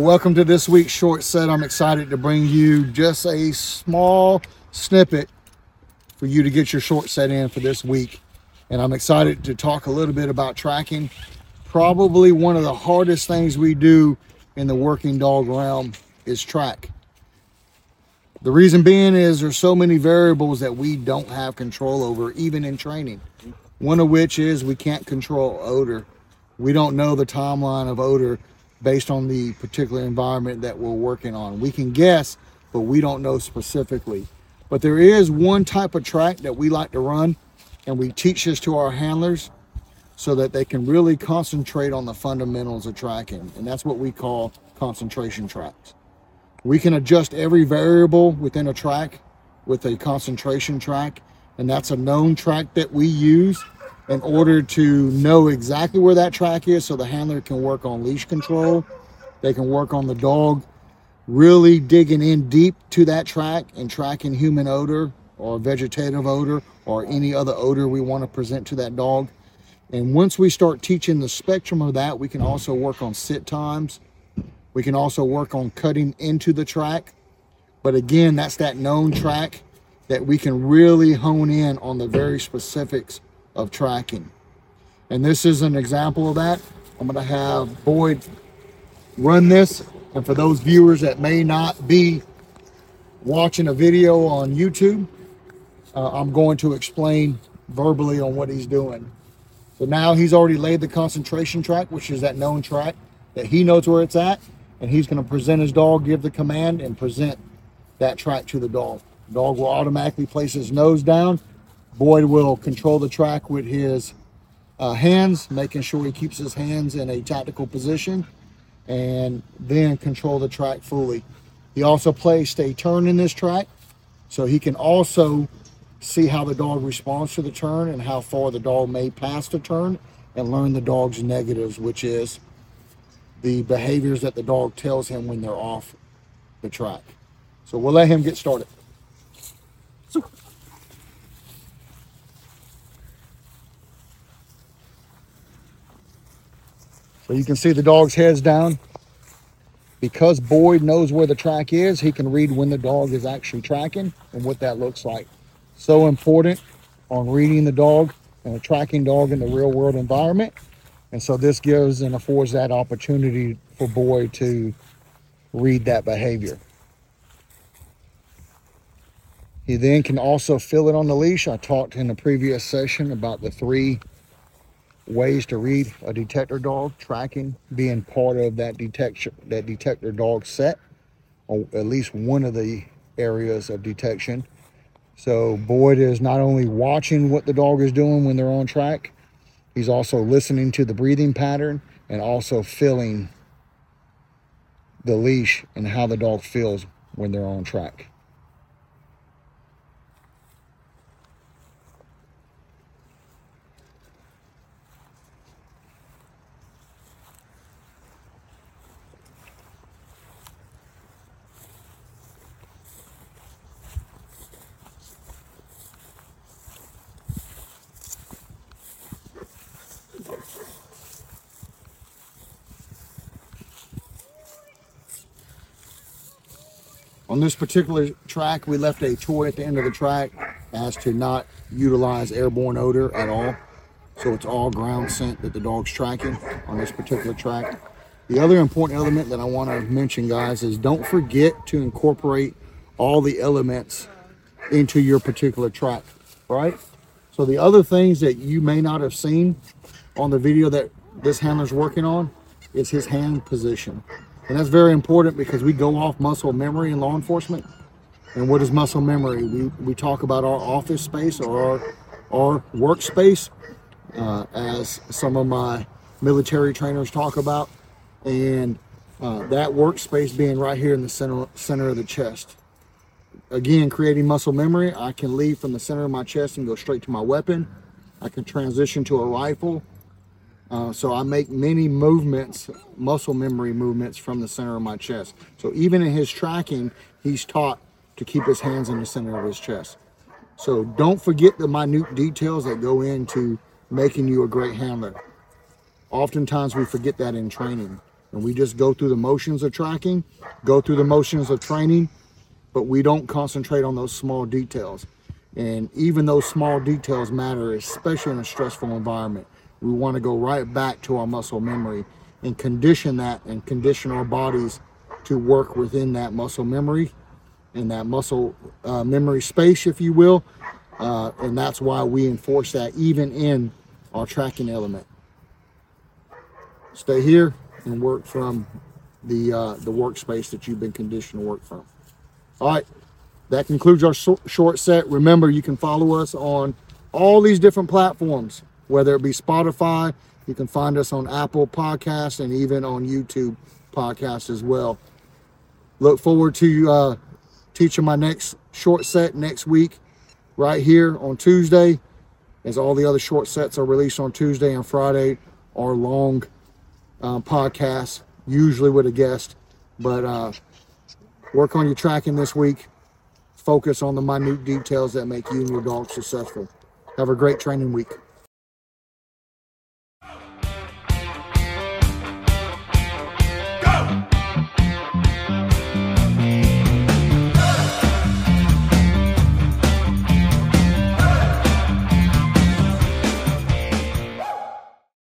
Welcome to this week's short set. I'm excited to bring you just a small snippet for you to get your short set in for this week. And I'm excited to talk a little bit about tracking. Probably one of the hardest things we do in the working dog realm is track. The reason being is there's so many variables that we don't have control over, even in training. One of which is we can't control odor. We don't know the timeline of odor based on the particular environment that we're working on. We can guess, but we don't know specifically. But there is one type of track that we like to run, and we teach this to our handlers so that they can really concentrate on the fundamentals of tracking. And that's what we call concentration tracks. We can adjust every variable within a track with a concentration track, and that's a known track that we use in order to know exactly where that track is so the handler can work on leash control. They can work on the dog really digging in deep to that track and tracking human odor or vegetative odor or any other odor we want to present to that dog. And once we start teaching the spectrum of that, we can also work on sit times. We can also work on cutting into the track. But again, that's that known track that we can really hone in on the very specifics of tracking. And this is an example of that. I'm going to have Boyd run this. And for those viewers that may not be watching a video on YouTube, uh, I'm going to explain verbally on what he's doing. So now he's already laid the concentration track, which is that known track that he knows where it's at. And he's going to present his dog, give the command, and present that track to the dog. The dog will automatically place his nose down Boyd will control the track with his uh, hands, making sure he keeps his hands in a tactical position and then control the track fully. He also placed a turn in this track so he can also see how the dog responds to the turn and how far the dog may pass the turn and learn the dog's negatives, which is the behaviors that the dog tells him when they're off the track. So we'll let him get started. So you can see the dog's head's down. Because Boyd knows where the track is, he can read when the dog is actually tracking and what that looks like. So important on reading the dog and a tracking dog in the real world environment. And so this gives and affords that opportunity for Boyd to read that behavior. He then can also feel it on the leash. I talked in a previous session about the three ways to read a detector dog, tracking being part of that detection that detector dog set, or at least one of the areas of detection. So Boyd is not only watching what the dog is doing when they're on track, he's also listening to the breathing pattern and also feeling the leash and how the dog feels when they're on track. On this particular track, we left a toy at the end of the track as to not utilize airborne odor at all. So it's all ground scent that the dog's tracking on this particular track. The other important element that I want to mention, guys, is don't forget to incorporate all the elements into your particular track, right? So the other things that you may not have seen on the video that this handler's working on is his hand position. And that's very important because we go off muscle memory in law enforcement. And what is muscle memory? We, we talk about our office space or our, our workspace, uh, as some of my military trainers talk about. And uh, that workspace being right here in the center, center of the chest. Again, creating muscle memory, I can leave from the center of my chest and go straight to my weapon. I can transition to a rifle uh, so I make many movements, muscle memory movements from the center of my chest. So even in his tracking, he's taught to keep his hands in the center of his chest. So don't forget the minute details that go into making you a great handler. Oftentimes we forget that in training. And we just go through the motions of tracking, go through the motions of training, but we don't concentrate on those small details. And even those small details matter, especially in a stressful environment. We want to go right back to our muscle memory and condition that and condition our bodies to work within that muscle memory in that muscle uh, memory space, if you will. Uh, and that's why we enforce that even in our tracking element. Stay here and work from the uh, the workspace that you've been conditioned to work from. All right, that concludes our short set. Remember, you can follow us on all these different platforms, whether it be Spotify. You can find us on Apple Podcasts and even on YouTube Podcasts as well. Look forward to uh, teaching my next short set next week, right here on Tuesday, as all the other short sets are released on Tuesday and Friday, are long uh, podcasts, usually with a guest. But uh, work on your tracking this week. Focus on the minute details that make you and your dog successful. Have a great training week.